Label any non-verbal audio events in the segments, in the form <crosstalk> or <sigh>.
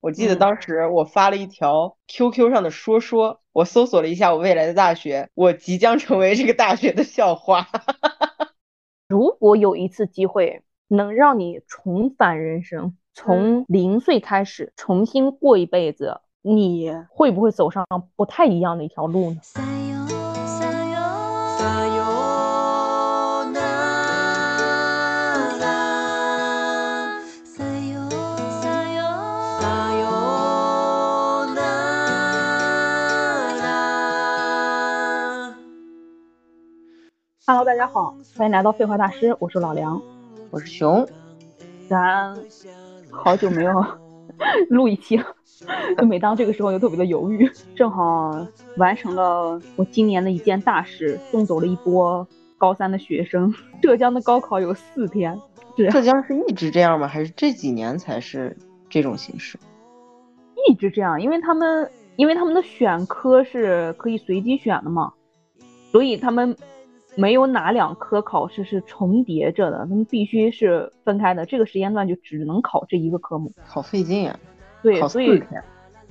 我记得当时我发了一条 QQ 上的说说，我搜索了一下我未来的大学，我即将成为这个大学的校花。<laughs> 如果有一次机会能让你重返人生，从零岁开始重新过一辈子，你会不会走上不太一样的一条路呢？Hello，大家好，欢迎来到废话大师，我是老梁，我是熊，咱好久没有 <laughs> 录一期了，就每当这个时候就特别的犹豫，正好完成了我今年的一件大事，送走了一波高三的学生。浙江的高考有四天，浙江是一直这样吗？还是这几年才是这种形式？一直这样，因为他们因为他们的选科是可以随机选的嘛，所以他们。没有哪两科考试是重叠着的，他们必须是分开的。这个时间段就只能考这一个科目，好费劲啊。对，所以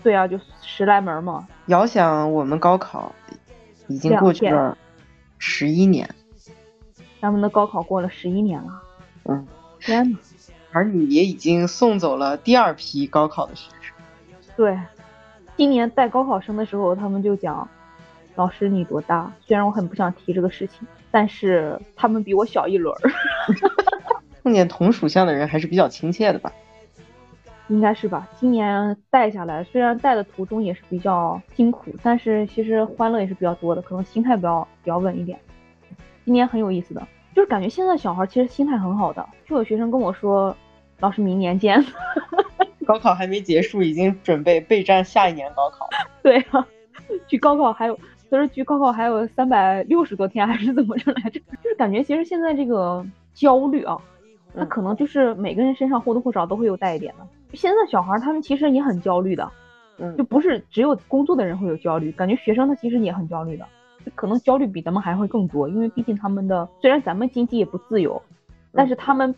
对啊，就十来门嘛。遥想我们高考已经过去了十一年，咱们的高考过了十一年了。嗯，天呐，而你也已经送走了第二批高考的学生。对，今年带高考生的时候，他们就讲。老师你多大？虽然我很不想提这个事情，但是他们比我小一轮儿。<laughs> 碰见同属相的人还是比较亲切的吧？应该是吧。今年带下来，虽然带的途中也是比较辛苦，但是其实欢乐也是比较多的，可能心态比较比较稳一点。今年很有意思的，就是感觉现在小孩其实心态很好的。就有学生跟我说：“老师，明年见。<laughs> ”高考还没结束，已经准备备战下一年高考。对啊，距高考还有。他说距高考还有三百六十多天，还是怎么着来着？就是感觉其实现在这个焦虑啊，那可能就是每个人身上或多或少都会有带一点的。现在小孩他们其实也很焦虑的，嗯，就不是只有工作的人会有焦虑，感觉学生他其实也很焦虑的，可能焦虑比咱们还会更多，因为毕竟他们的虽然咱们经济也不自由，但是他们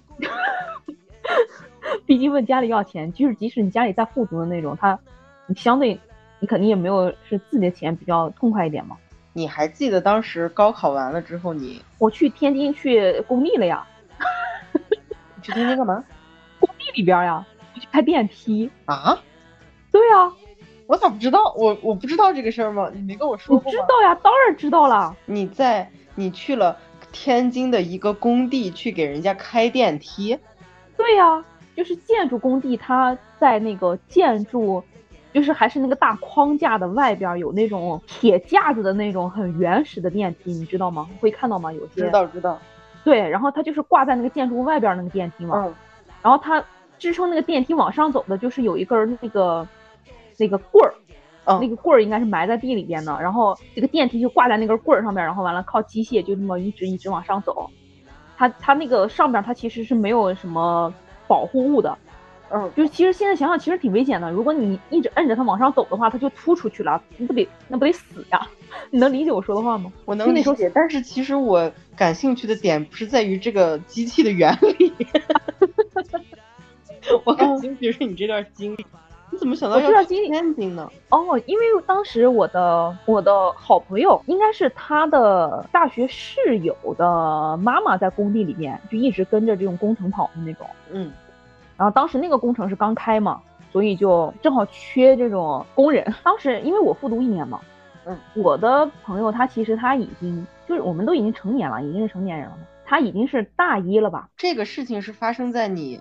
<laughs> 毕竟问家里要钱，就是即使你家里再富足的那种，他你相对。你肯定也没有是自己的钱比较痛快一点嘛？你还记得当时高考完了之后，你我去天津去工地了呀？你去天津干嘛？<laughs> 工地里边呀，我去开电梯啊？对呀，我咋不知道？我我不知道这个事儿吗？你没跟我说过吗？知道呀，当然知道了。你在你去了天津的一个工地去给人家开电梯？对呀，就是建筑工地，它在那个建筑。就是还是那个大框架的外边有那种铁架子的那种很原始的电梯，你知道吗？会看到吗？有些知道知道。对，然后它就是挂在那个建筑物外边那个电梯嘛。嗯。然后它支撑那个电梯往上走的，就是有一根那个那个棍儿，那个棍儿应该是埋在地里边的。然后这个电梯就挂在那根棍儿上面，然后完了靠机械就这么一直一直往上走。它它那个上边它其实是没有什么保护物的。嗯，就是其实现在想想，其实挺危险的。如果你一直摁着它往上走的话，它就突出去了，那不得那不得死呀？<laughs> 你能理解我说的话吗？我能理解，但是其实我感兴趣的点不是在于这个机器的原理，<laughs> 我感兴趣是你这段经历。你怎么想到要去天津呢？哦，因为当时我的我的好朋友，应该是他的大学室友的妈妈在工地里面，就一直跟着这种工程跑的那种。嗯。然后当时那个工程是刚开嘛，所以就正好缺这种工人。当时因为我复读一年嘛，嗯，我的朋友他其实他已经就是我们都已经成年了，已经是成年人了嘛，他已经是大一了吧？这个事情是发生在你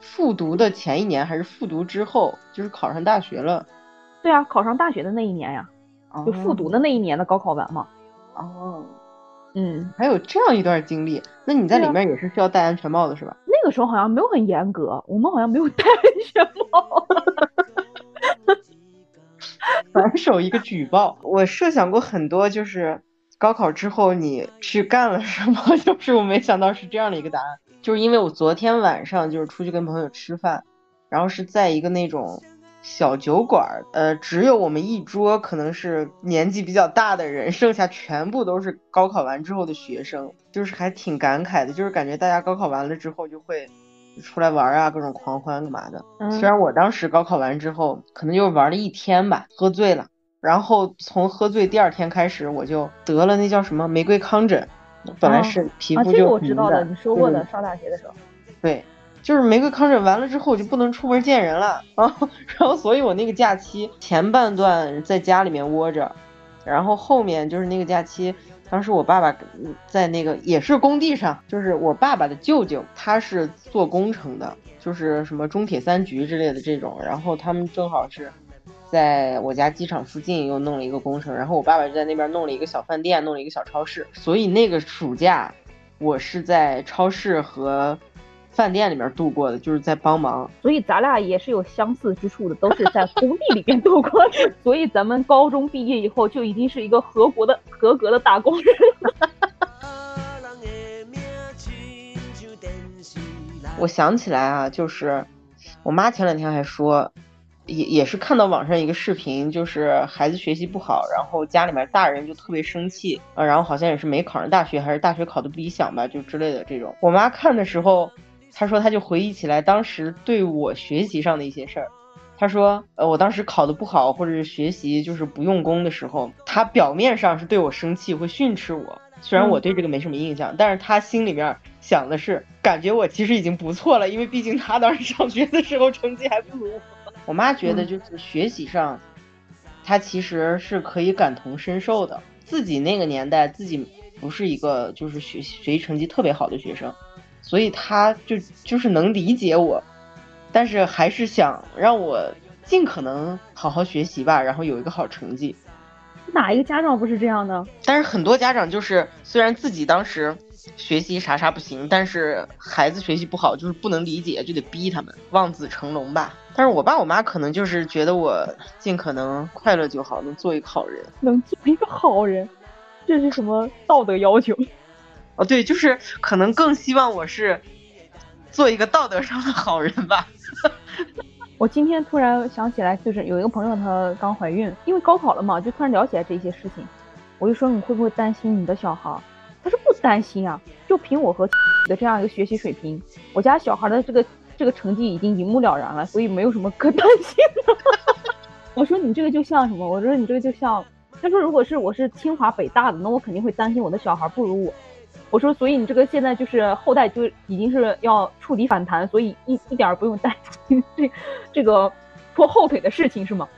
复读的前一年还是复读之后？就是考上大学了？对啊，考上大学的那一年呀，就复读的那一年的高考完嘛。哦。嗯，还有这样一段经历，那你在里面也是需要戴安全帽的是吧？那个时候好像没有很严格，我们好像没有戴 <laughs> 安全帽。<laughs> 反手一个举报，我设想过很多，就是高考之后你去干了什么，<laughs> 就是我没想到是这样的一个答案，就是因为我昨天晚上就是出去跟朋友吃饭，然后是在一个那种。小酒馆，呃，只有我们一桌可能是年纪比较大的人，<laughs> 剩下全部都是高考完之后的学生，就是还挺感慨的，就是感觉大家高考完了之后就会出来玩啊，各种狂欢干嘛的。虽然我当时高考完之后，可能就玩了一天吧，喝醉了，然后从喝醉第二天开始，我就得了那叫什么玫瑰糠疹，本来是皮肤就这个我知道的，你说过的，上大学的时候。对，就是玫瑰糠疹完了之后，我就不能出门见人了啊，然后所以我那个假期前半段在家里面窝着，然后后面就是那个假期。当时我爸爸在那个也是工地上，就是我爸爸的舅舅，他是做工程的，就是什么中铁三局之类的这种。然后他们正好是在我家机场附近又弄了一个工程，然后我爸爸就在那边弄了一个小饭店，弄了一个小超市。所以那个暑假我是在超市和。饭店里面度过的，就是在帮忙，所以咱俩也是有相似之处的，都是在工地里面度过的。<laughs> 所以咱们高中毕业以后就已经是一个合格的、<laughs> 合格的打工人。<laughs> 我想起来啊，就是我妈前两天还说，也也是看到网上一个视频，就是孩子学习不好，然后家里面大人就特别生气啊，然后好像也是没考上大学，还是大学考的不理想吧，就之类的这种。我妈看的时候。他说，他就回忆起来当时对我学习上的一些事儿。他说，呃，我当时考的不好，或者是学习就是不用功的时候，他表面上是对我生气，会训斥我。虽然我对这个没什么印象，但是他心里面想的是，感觉我其实已经不错了，因为毕竟他当时上学的时候成绩还不如我。我妈觉得就是学习上，他其实是可以感同身受的。自己那个年代，自己不是一个就是学学习成绩特别好的学生。所以他就就是能理解我，但是还是想让我尽可能好好学习吧，然后有一个好成绩。哪一个家长不是这样的？但是很多家长就是虽然自己当时学习啥啥不行，但是孩子学习不好就是不能理解，就得逼他们望子成龙吧。但是我爸我妈可能就是觉得我尽可能快乐就好，能做一个好人，能做一个好人，这是什么道德要求？哦，对，就是可能更希望我是做一个道德上的好人吧。<laughs> 我今天突然想起来，就是有一个朋友她刚怀孕，因为高考了嘛，就突然聊起来这些事情。我就说你会不会担心你的小孩？他说不担心啊，就凭我和 <laughs> 的这样一个学习水平，我家小孩的这个这个成绩已经一目了然了，所以没有什么可担心的。<laughs> 我说你这个就像什么？我说你这个就像，他说如果是我是清华北大的，那我肯定会担心我的小孩不如我。我说，所以你这个现在就是后代就已经是要触底反弹，所以一一点儿不用担心这 <laughs> 这个拖后腿的事情是吗？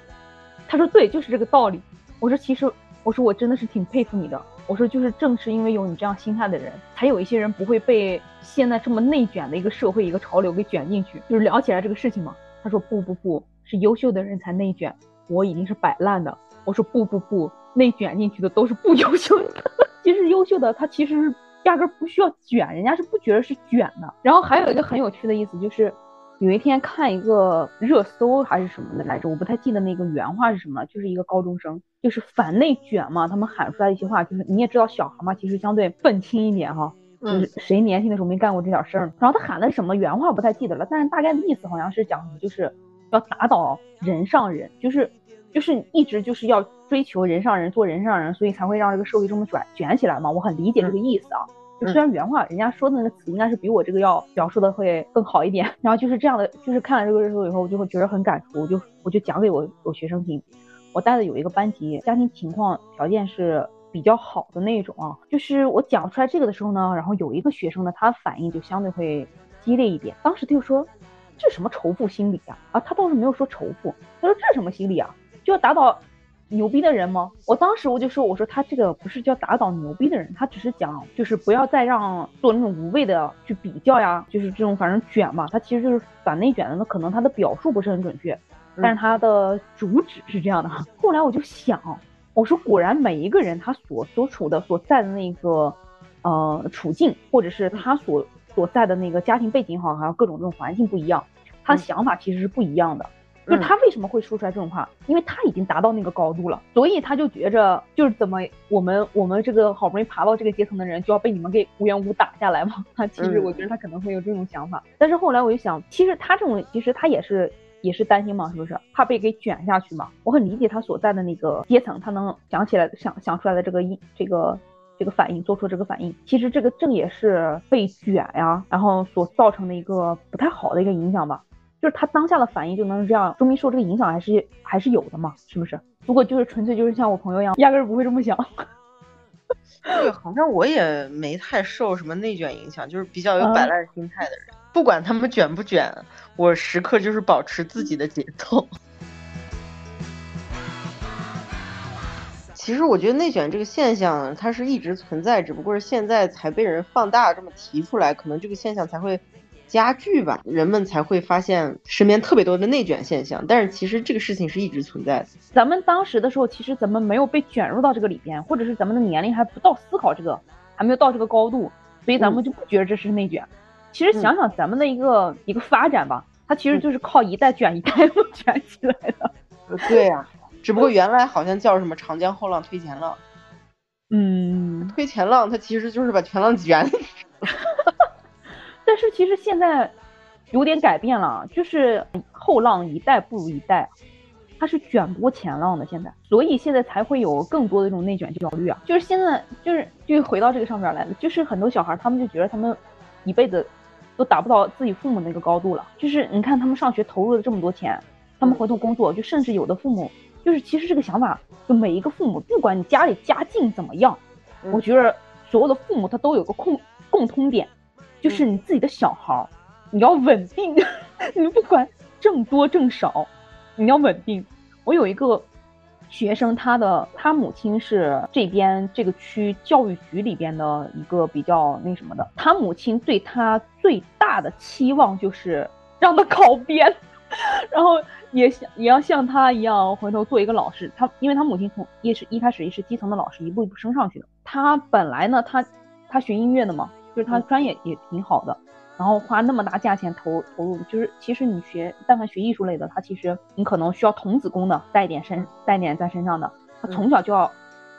他说对，就是这个道理。我说其实，我说我真的是挺佩服你的。我说就是正是因为有你这样心态的人，才有一些人不会被现在这么内卷的一个社会一个潮流给卷进去。就是聊起来这个事情嘛，他说不不不是优秀的人才内卷，我已经是摆烂的。我说不不不，内卷进去的都是不 <laughs> 优秀的。其实优秀的他其实是。压根不需要卷，人家是不觉得是卷的。然后还有一个很有趣的意思，就是有一天看一个热搜还是什么的来着，我不太记得那个原话是什么，就是一个高中生，就是反内卷嘛，他们喊出来一些话，就是你也知道小孩嘛，其实相对愤青一点哈，就是谁年轻的时候没干过这点事儿。然后他喊的什么原话不太记得了，但是大概的意思好像是讲的就是要打倒人上人，就是就是一直就是要。追求人上人，做人上人，所以才会让这个社会这么卷卷起来嘛。我很理解这个意思啊。虽然原话人家说的那个词应该是比我这个要表述的会更好一点。<laughs> 然后就是这样的，就是看了这个热搜以后，我就会觉得很感触。我就我就讲给我我学生听。我带的有一个班级，家庭情况条件是比较好的那种啊。就是我讲出来这个的时候呢，然后有一个学生呢，他反应就相对会激烈一点。当时他就说：“这什么仇富心理呀？”啊，他倒是没有说仇富，他说：“这什么心理啊？就要打倒。”牛逼的人吗？我当时我就说，我说他这个不是叫打倒牛逼的人，他只是讲就是不要再让做那种无谓的去比较呀，就是这种反正卷嘛，他其实就是反内卷的，那可能他的表述不是很准确，但是他的主旨是这样的。后来我就想，我说果然每一个人他所所处的所在的那个呃处境，或者是他所所在的那个家庭背景好，还有各种这种环境不一样，他的想法其实是不一样的。就他为什么会说出来这种话？因为他已经达到那个高度了，所以他就觉着就是怎么我们我们这个好不容易爬到这个阶层的人就要被你们给无缘无故打下来吗？他 <laughs> 其实我觉得他可能会有这种想法。但是后来我就想，其实他这种其实他也是也是担心嘛，是不是怕被给卷下去嘛？我很理解他所在的那个阶层，他能想起来想想出来的这个一这个。这个反应，做出这个反应。其实这个正也是被卷呀，然后所造成的一个不太好的一个影响吧。就是他当下的反应就能这样，说明受这个影响还是还是有的嘛，是不是？如果就是纯粹就是像我朋友一样，压根儿不会这么想。对，好像我也没太受什么内卷影响，就是比较有摆烂心态的人。不管他们卷不卷，我时刻就是保持自己的节奏。其实我觉得内卷这个现象，它是一直存在，只不过是现在才被人放大这么提出来，可能这个现象才会加剧吧，人们才会发现身边特别多的内卷现象。但是其实这个事情是一直存在的。咱们当时的时候，其实咱们没有被卷入到这个里边，或者是咱们的年龄还不到思考这个，还没有到这个高度，所以咱们就不觉得这是内卷。其实想想咱们的一个一个发展吧，它其实就是靠一代卷一代又卷起来的。对呀。只不过原来好像叫什么长江后浪推前浪，嗯，推前浪，它其实就是把前浪卷。<laughs> 但是其实现在有点改变了，就是后浪一代不如一代，它是卷不过前浪的。现在，所以现在才会有更多的这种内卷焦虑啊。就是现在，就是就回到这个上面来了，就是很多小孩他们就觉得他们一辈子都达不到自己父母那个高度了。就是你看他们上学投入了这么多钱，他们回头工作，就甚至有的父母。就是其实这个想法，就每一个父母，不管你家里家境怎么样，我觉得所有的父母他都有个共共通点，就是你自己的小孩，你要稳定，<laughs> 你不管挣多挣少，你要稳定。我有一个学生，他的他母亲是这边这个区教育局里边的一个比较那什么的，他母亲对他最大的期望就是让他考编。<laughs> 然后也想也要像他一样回头做一个老师。他因为他母亲从也是一开始也是基层的老师，一步一步升上去的。他本来呢，他他学音乐的嘛，就是他专业也挺好的。然后花那么大价钱投投入，就是其实你学但凡学艺术类的，他其实你可能需要童子功的带点身带点在身上的。他从小就要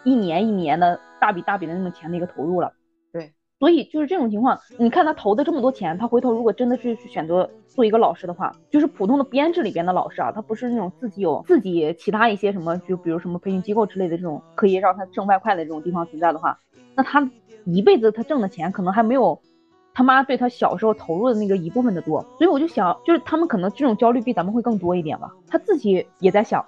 一年一年的大笔大笔的那种钱的一个投入了。对所以就是这种情况，你看他投的这么多钱，他回头如果真的是去选择做一个老师的话，就是普通的编制里边的老师啊，他不是那种自己有自己其他一些什么，就比如什么培训机构之类的这种可以让他挣外快的这种地方存在的话，那他一辈子他挣的钱可能还没有他妈对他小时候投入的那个一部分的多。所以我就想，就是他们可能这种焦虑比咱们会更多一点吧。他自己也在想。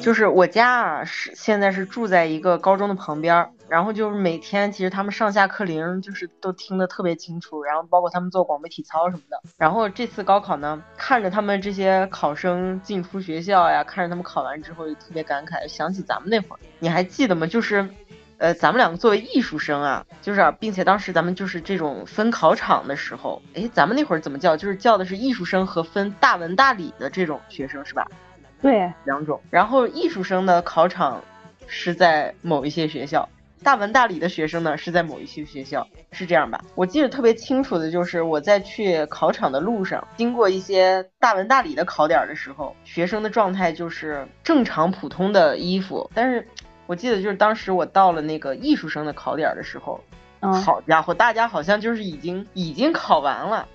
就是我家啊，是现在是住在一个高中的旁边，然后就是每天其实他们上下课铃就是都听得特别清楚，然后包括他们做广播体操什么的。然后这次高考呢，看着他们这些考生进出学校呀，看着他们考完之后就特别感慨，想起咱们那会儿，你还记得吗？就是，呃，咱们两个作为艺术生啊，就是，并且当时咱们就是这种分考场的时候，哎，咱们那会儿怎么叫？就是叫的是艺术生和分大文大理的这种学生是吧？对，两种。然后艺术生的考场是在某一些学校，大文大理的学生呢是在某一些学校，是这样吧？我记得特别清楚的就是我在去考场的路上，经过一些大文大理的考点的时候，学生的状态就是正常普通的衣服。但是我记得就是当时我到了那个艺术生的考点的时候，好家伙，大家好像就是已经已经考完了。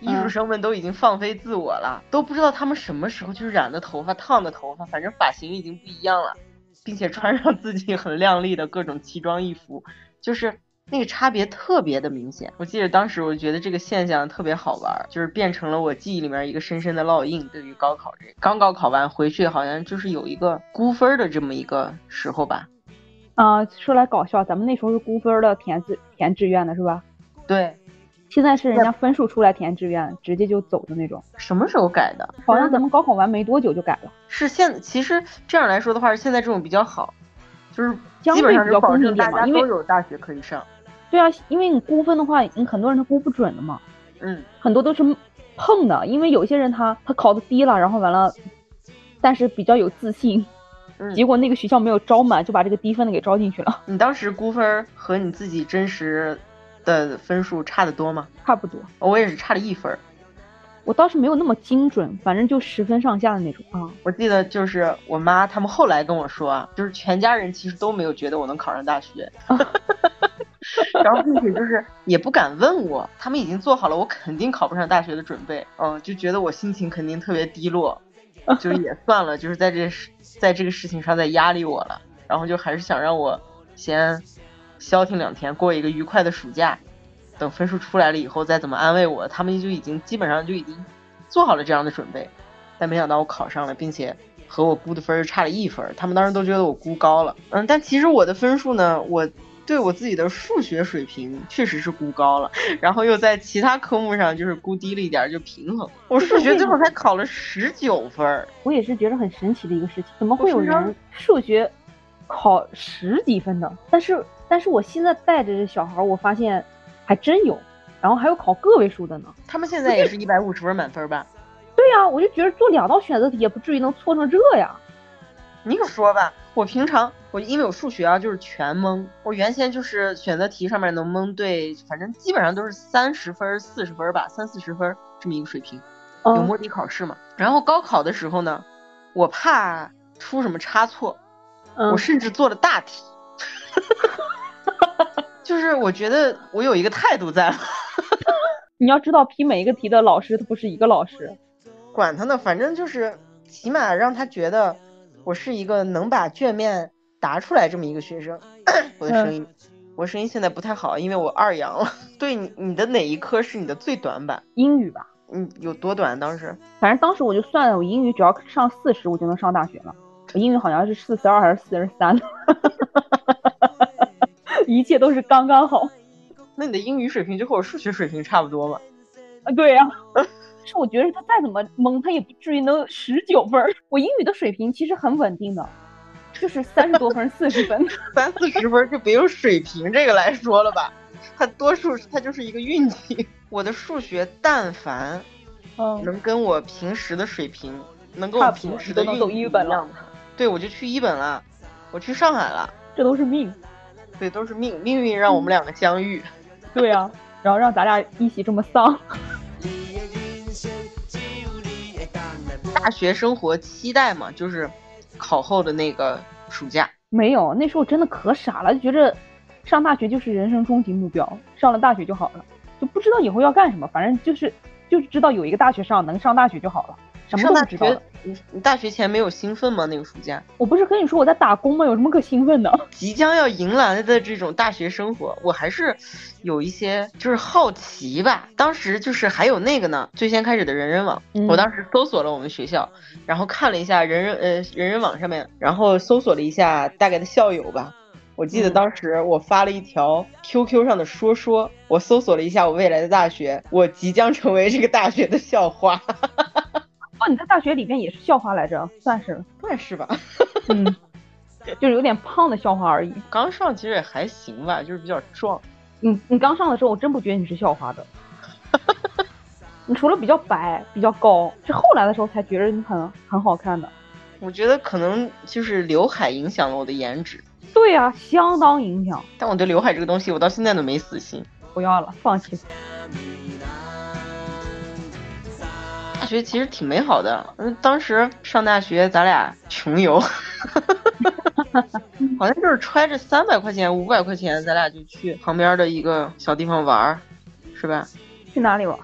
艺术生们都已经放飞自我了，都不知道他们什么时候就是染的头发、烫的头发，反正发型已经不一样了，并且穿上自己很靓丽的各种奇装异服，就是那个差别特别的明显。我记得当时我觉得这个现象特别好玩，就是变成了我记忆里面一个深深的烙印。对于高考这个，刚高考完回去好像就是有一个估分的这么一个时候吧。啊，说来搞笑，咱们那时候是估分的填志填志愿的是吧？对。现在是人家分数出来填志愿，直接就走的那种。什么时候改的？好像咱们高考完没多久就改了。是现其实这样来说的话，现在这种比较好，就是基本上是公平点嘛，因为都有大学可以上。对啊，因为你估分的话，你很多人他估不准的嘛。嗯。很多都是碰的，因为有些人他他考的低了，然后完了，但是比较有自信，结果那个学校没有招满，就把这个低分的给招进去了。你当时估分和你自己真实。的分数差得多吗？差不多，我也是差了一分。我倒是没有那么精准，反正就十分上下的那种啊。我记得就是我妈他们后来跟我说啊，就是全家人其实都没有觉得我能考上大学，然后并且就是也不敢问我，他们已经做好了我肯定考不上大学的准备，嗯，就觉得我心情肯定特别低落。就也算了，就是在这在这个事情上在压力我了，然后就还是想让我先消停两天，过一个愉快的暑假，等分数出来了以后再怎么安慰我，他们就已经基本上就已经做好了这样的准备，但没想到我考上了，并且和我估的分差了一分，他们当时都觉得我估高了，嗯，但其实我的分数呢，我。对我自己的数学水平确实是估高了，然后又在其他科目上就是估低了一点，就平衡。我数学最后才考了十九分，我也是觉得很神奇的一个事情，怎么会有人数学考十几分呢？但是，但是我现在带着这小孩，我发现还真有，然后还有考个位数的呢。他们现在也是一百五十分满分吧？对呀，我就觉得做两道选择题也不至于能错成这样。你可说吧，我平常我因为我数学啊就是全蒙，我原先就是选择题上面能蒙对，反正基本上都是三十分、四十分吧，三四十分这么一个水平。有摸底考试嘛？然后高考的时候呢，我怕出什么差错，我甚至做了大题。就是我觉得我有一个态度在。<laughs> 你要知道，批每一个题的老师他不是一个老师，管他呢，反正就是起码让他觉得。我是一个能把卷面答出来这么一个学生。我的声音，我声音现在不太好，因为我二阳了。对你，你的哪一科是你的最短板？英语吧。嗯，有多短？当时，反正当时我就算了，我英语只要上四十，我就能上大学了。我英语好像是四十二还是四十三？一切都是刚刚好。那你的英语水平就和我数学水平差不多吧？啊，对呀。<laughs> 是我觉得他再怎么蒙，他也不至于能十九分。我英语的水平其实很稳定的，就是三十多分、四十分、<laughs> 三四十分就别用水平这个来说了吧。他多数他就是一个运气。我的数学但凡，嗯，能跟我平时的水平，能跟我平时的运气一样，对我就去一本了，我去上海了。这都是命，对，都是命，命运让我们两个相遇。<laughs> 对呀，然后让咱俩一起这么丧。<laughs> 大学生活期待嘛，就是考后的那个暑假。没有，那时候真的可傻了，就觉着上大学就是人生终极目标，上了大学就好了，就不知道以后要干什么，反正就是就是知道有一个大学上，能上大学就好了。什么都不知道。你你大学前没有兴奋吗？那个暑假？我不是跟你说我在打工吗？有什么可兴奋的？<laughs> 即将要迎来的这种大学生活，我还是有一些就是好奇吧。当时就是还有那个呢，最先开始的人人网，我当时搜索了我们学校，然后看了一下人人呃人人网上面，然后搜索了一下大概的校友吧。我记得当时我发了一条 QQ 上的说说，我搜索了一下我未来的大学，我即将成为这个大学的校花。<laughs> 哦，你在大学里面也是校花来着，算是算是吧，嗯，<laughs> 就是有点胖的校花而已。刚上其实也还行吧，就是比较壮。你你刚上的时候，我真不觉得你是校花的。<laughs> 你除了比较白、比较高，是后来的时候才觉得你很很好看的。我觉得可能就是刘海影响了我的颜值。对呀，相当影响。但我对刘海这个东西，我到现在都没死心。不要了，放弃。大学其实挺美好的，嗯，当时上大学咱俩穷游，<laughs> 好像就是揣着三百块钱、五百块钱，咱俩就去旁边的一个小地方玩儿，是吧？去哪里玩？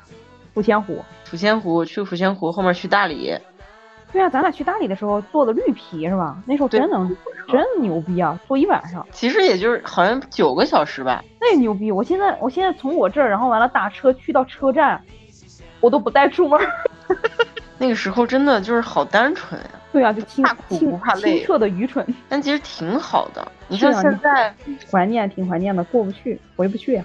抚仙湖。抚仙湖，去抚仙湖后面去大理。对啊，咱俩去大理的时候坐的绿皮是吧？那时候真能，真牛逼啊！坐一晚上。其实也就是好像九个小时吧。那牛逼！我现在我现在从我这儿，然后完了打车去到车站，我都不带出门。<laughs> 那个时候真的就是好单纯呀，对啊，就怕苦不怕累，清澈的愚蠢，但其实挺好的。<laughs> 你像现在怀念，挺怀念的，过不去，回不去呀。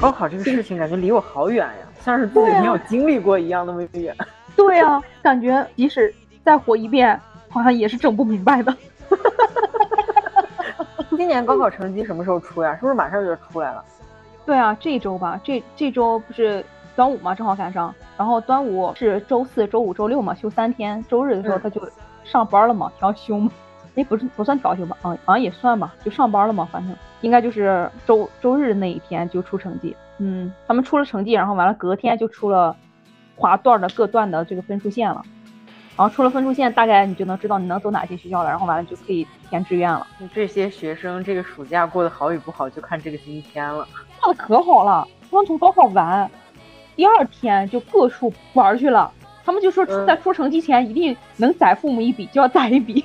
高考这个事情感觉离我好远呀，像是自己没有经历过一样那么远。<laughs> 对啊，感觉即使再活一遍，好像也是整不明白的。<laughs> 今年高考成绩什么时候出呀？是不是马上就出来了？对啊，这周吧，这这周不是端午嘛，正好赶上。然后端午是周四周五周六嘛，休三天。周日的时候他就上班了嘛，调休嘛。哎，不是不算调休吧？啊，好像也算吧，就上班了嘛。反正应该就是周周日那一天就出成绩。嗯，他们出了成绩，然后完了隔天就出了划段的各段的这个分数线了。然后出了分数线，大概你就能知道你能走哪些学校了。然后完了就可以填志愿了。这些学生这个暑假过得好与不好，就看这个星期天了。过得可好了，刚从高考完，第二天就各处玩去了。他们就说在出成绩前一定能宰父母一笔，就要宰一笔。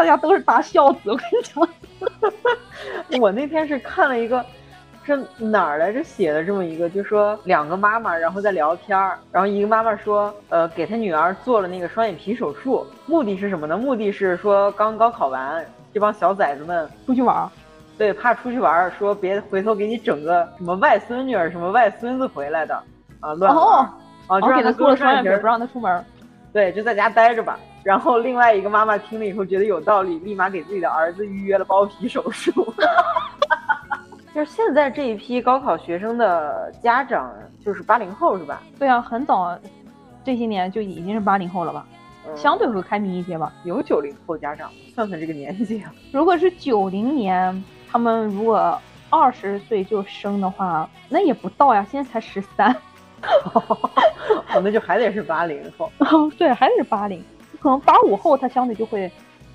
大家都是大孝子，我跟你讲。<laughs> 我那天是看了一个，是哪儿来着写的这么一个，就说两个妈妈然后在聊天儿，然后一个妈妈说，呃，给她女儿做了那个双眼皮手术，目的是什么呢？目的是说刚高考完，这帮小崽子们出去玩。对，怕出去玩，说别回头给你整个什么外孙女儿、什么外孙子回来的啊，乱玩啊，就让他做了双眼皮，不让他出门。对，就在家待着吧。然后另外一个妈妈听了以后觉得有道理，立马给自己的儿子预约了包皮手术。<laughs> 就是现在这一批高考学生的家长，就是八零后是吧？对啊，很早，这些年就已经是八零后了吧？相对会开明一些吧。有九零后家长，算算这个年纪啊。<laughs> 如果是九零年。他们如果二十岁就生的话，那也不到呀，现在才十三，<laughs> 哦，那就还得是八零后，对，还得是八零，可能八五后他相对就会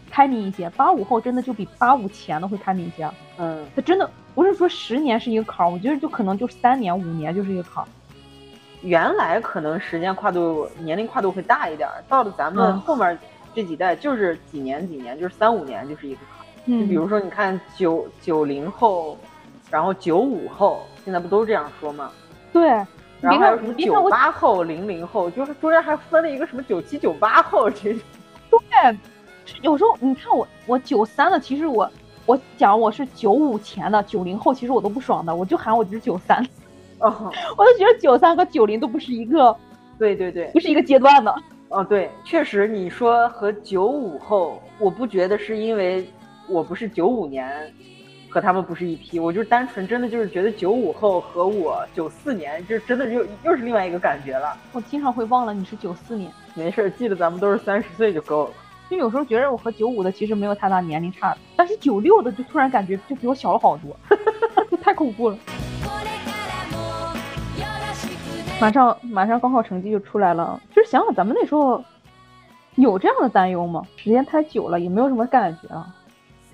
开明一些，八五后真的就比八五前的会开明一些，嗯，他真的不是说十年是一个坎儿，我觉得就可能就三年五年就是一个坎儿，原来可能时间跨度年龄跨度会大一点，到了咱们后面这几代就是几年几年，就是三五年就是一个。就比如说，你看九九零后，然后九五后，现在不都这样说吗？对，然后还有什么九八后、零零后，就是中间还分了一个什么九七、九八后这种。对，有时候你看我，我九三的，其实我我讲我是九五前的九零后，其实我都不爽的，我就喊我就是九三。哦，我就觉得九三和九零都不是一个，对对对，不是一个阶段的。哦，对，确实你说和九五后，我不觉得是因为。我不是九五年，和他们不是一批，我就是单纯真的就是觉得九五后和我九四年，就真的又又是另外一个感觉了。我经常会忘了你是九四年，没事，记得咱们都是三十岁就够了。就有时候觉得我和九五的其实没有太大年龄差，但是九六的就突然感觉就比我小了好多，<laughs> 太恐怖了。马上马上高考成绩就出来了，就是想想咱们那时候有这样的担忧吗？时间太久了，也没有什么感觉了。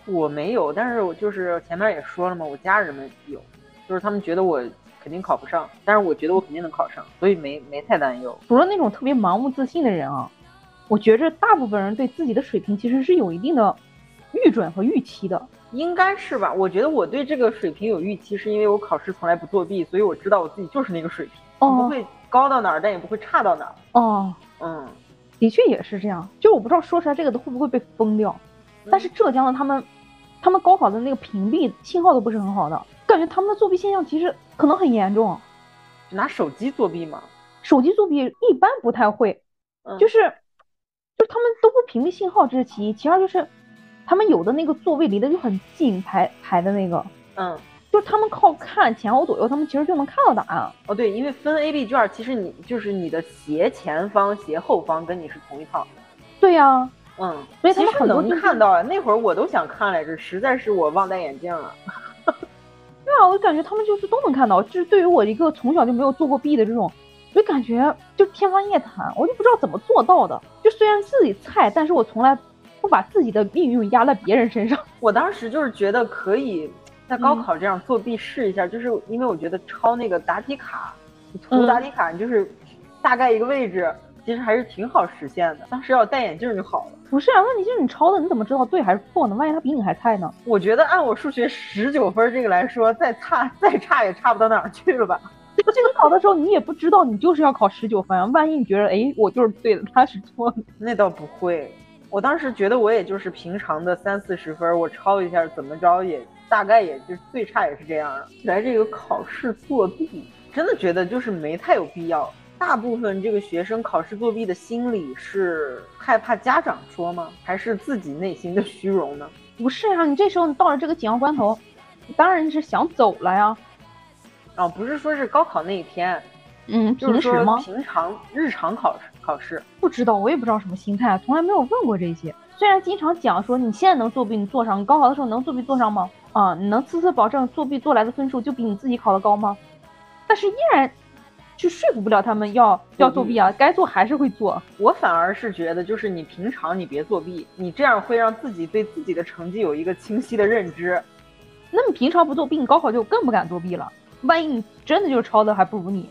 我没有，但是我就是前面也说了嘛，我家人们有，就是他们觉得我肯定考不上，但是我觉得我肯定能考上，所以没没太担忧。除了那种特别盲目自信的人啊，我觉着大部分人对自己的水平其实是有一定的预准和预期的，应该是吧？我觉得我对这个水平有预期，是因为我考试从来不作弊，所以我知道我自己就是那个水平，不会高到哪儿，但也不会差到哪儿。哦，嗯，的确也是这样。就我不知道说出来这个都会不会被封掉。但是浙江的他们，他们高考的那个屏蔽信号都不是很好的，感觉他们的作弊现象其实可能很严重。拿手机作弊吗？手机作弊一般不太会，就是，就是他们都不屏蔽信号，这是其一。其二就是，他们有的那个座位离得就很近，排排的那个，嗯，就是他们靠看前后左右，他们其实就能看到答案。哦，对，因为分 A、B 卷，其实你就是你的斜前方、斜后方跟你是同一套。对呀。嗯，所以他们很能看到啊。那会儿我都想看来着，实在是我忘戴眼镜了。<laughs> 对啊，我感觉他们就是都能看到。就是对于我一个从小就没有做过弊的这种，我就感觉就天方夜谭。我就不知道怎么做到的。就虽然自己菜，但是我从来不把自己的命运压在别人身上。我当时就是觉得可以在高考这样作弊试一下，就是因为我觉得抄那个答题卡，你涂答题卡，你就是大概一个位置。其实还是挺好实现的，当时要戴眼镜就好了。不是啊，问题就是你抄的，你怎么知道对还是错呢？万一他比你还菜呢？我觉得按我数学十九分这个来说，再差再差也差不到哪儿去了吧。这个考的时候你也不知道，你就是要考十九分。啊万一你觉得哎，我就是对的，他是错的，那倒不会。我当时觉得我也就是平常的三四十分，我抄一下怎么着也大概也就最差也是这样。来这个考试作弊，真的觉得就是没太有必要。大部分这个学生考试作弊的心理是害怕家长说吗？还是自己内心的虚荣呢？不是啊，你这时候你到了这个紧要关头，你当然是想走了呀。哦，不是说是高考那一天，嗯，平时吗？平常日常考试考试不知道，我也不知道什么心态，从来没有问过这些。虽然经常讲说你现在能作弊，你做上；你高考的时候能作弊做上吗？啊，你能次次保证作弊做来的分数就比你自己考的高吗？但是依然。去说服不了他们要要作弊啊，该做还是会做。我反而是觉得，就是你平常你别作弊，你这样会让自己对自己的成绩有一个清晰的认知。那么平常不作弊，你高考就更不敢作弊了。万一你真的就是抄的还不如你，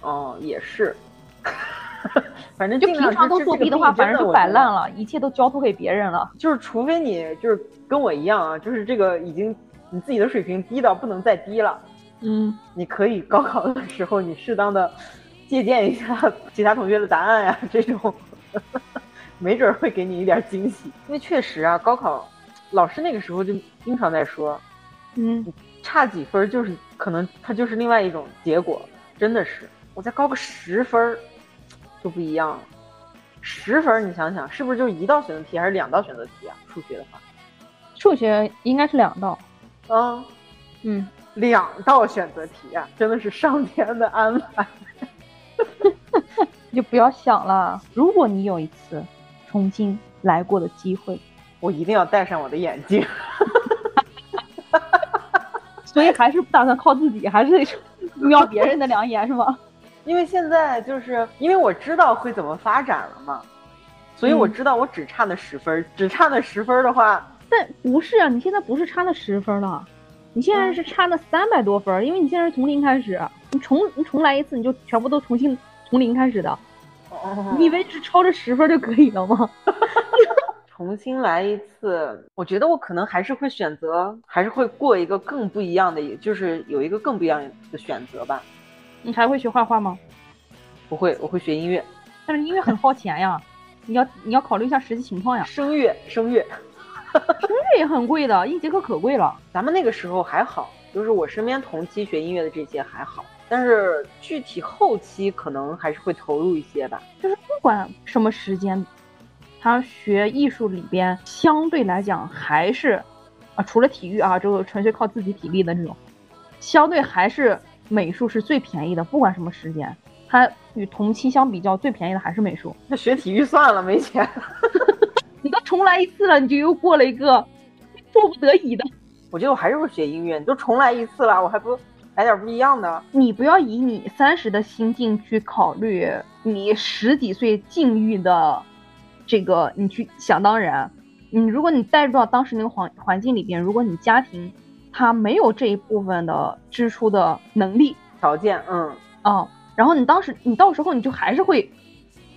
哦，也是。<laughs> 反正就平常都作弊的话，反正就摆烂了，一切都交托给别人了。就是除非你就是跟我一样啊，就是这个已经你自己的水平低到不能再低了。嗯，你可以高考的时候，你适当的借鉴一下 <laughs> 其他同学的答案呀，<laughs> 这种 <laughs> 没准会给你一点惊喜。因为确实啊，高考老师那个时候就经常在说，嗯，差几分就是可能它就是另外一种结果，真的是我再高个十分就不一样了。十分你想想是不是就一道选择题还是两道选择题啊？数学的话，数学应该是两道。啊，嗯。两道选择题啊，真的是上天的安排。你 <laughs> 就不要想了。如果你有一次重新来过的机会，我一定要戴上我的眼镜。<laughs> 所以还是不打算靠自己，还是瞄别人的良言是吗？因为现在就是因为我知道会怎么发展了嘛，所以我知道我只差那十分，只差那十分的话，但不是啊，你现在不是差那十分了。你现在是差那三百多分，因为你现在是从零开始，你重你重来一次，你就全部都重新从零开始的。哦，你以为只超这十分就可以了吗？<laughs> 重新来一次，我觉得我可能还是会选择，还是会过一个更不一样的，就是有一个更不一样的选择吧。你还会学画画吗？不会，我会学音乐。但是音乐很耗钱呀，你要你要考虑一下实际情况呀。声乐，声乐。音乐也很贵的，一节课可贵了。咱们那个时候还好，就是我身边同期学音乐的这些还好，但是具体后期可能还是会投入一些吧。就是不管什么时间，他学艺术里边相对来讲还是，啊，除了体育啊，就纯粹靠自己体力的那种，相对还是美术是最便宜的。不管什么时间，他与同期相比较，最便宜的还是美术。那学体育算了，没钱。<laughs> 你都重来一次了，你就又过了一个迫不得已的。我觉得我还是会学音乐。你都重来一次了，我还不来点不一样的？你不要以你三十的心境去考虑你十几岁境遇的这个，你去想当然。你如果你带入到当时那个环环境里边，如果你家庭他没有这一部分的支出的能力条件，嗯啊，然后你当时你到时候你就还是会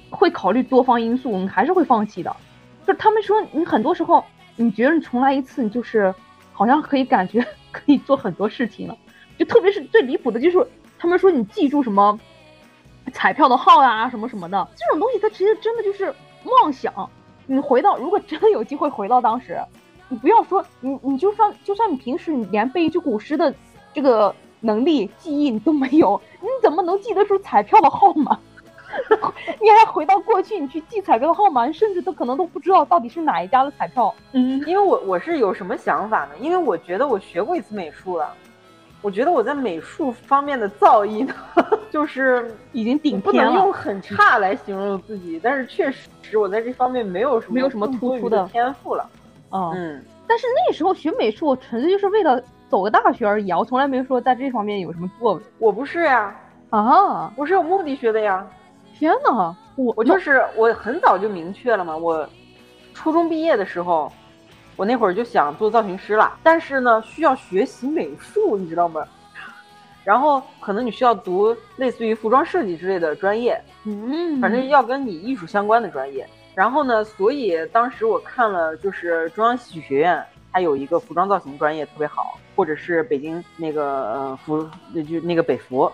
会考虑多方因素，你还是会放弃的。就他们说，你很多时候你觉得你重来一次，你就是好像可以感觉 <laughs> 可以做很多事情了。就特别是最离谱的，就是他们说你记住什么彩票的号呀，什么什么的这种东西，它其实真的就是妄想。你回到如果真的有机会回到当时，你不要说你，你就算就算你平时你连背一句古诗的这个能力记忆你都没有，你怎么能记得住彩票的号码？<laughs> 你还回到过去，你去记彩票的号码，你甚至都可能都不知道到底是哪一家的彩票。嗯，因为我我是有什么想法呢？因为我觉得我学过一次美术了，我觉得我在美术方面的造诣呢，<laughs> 就是已经顶不能用很差来形容自己，但是确实我在这方面没有什么没有什么突出的天赋了。嗯，但是那时候学美术，纯粹就是为了走个大学而已啊！我从来没说在这方面有什么作为。我不是呀，啊，我是有目的学的呀。天呐，我我就是我很早就明确了嘛，我初中毕业的时候，我那会儿就想做造型师了，但是呢需要学习美术，你知道吗？<laughs> 然后可能你需要读类似于服装设计之类的专业，嗯，反正要跟你艺术相关的专业。然后呢，所以当时我看了就是中央戏曲学院，它有一个服装造型专业特别好，或者是北京那个呃服那就那个北服。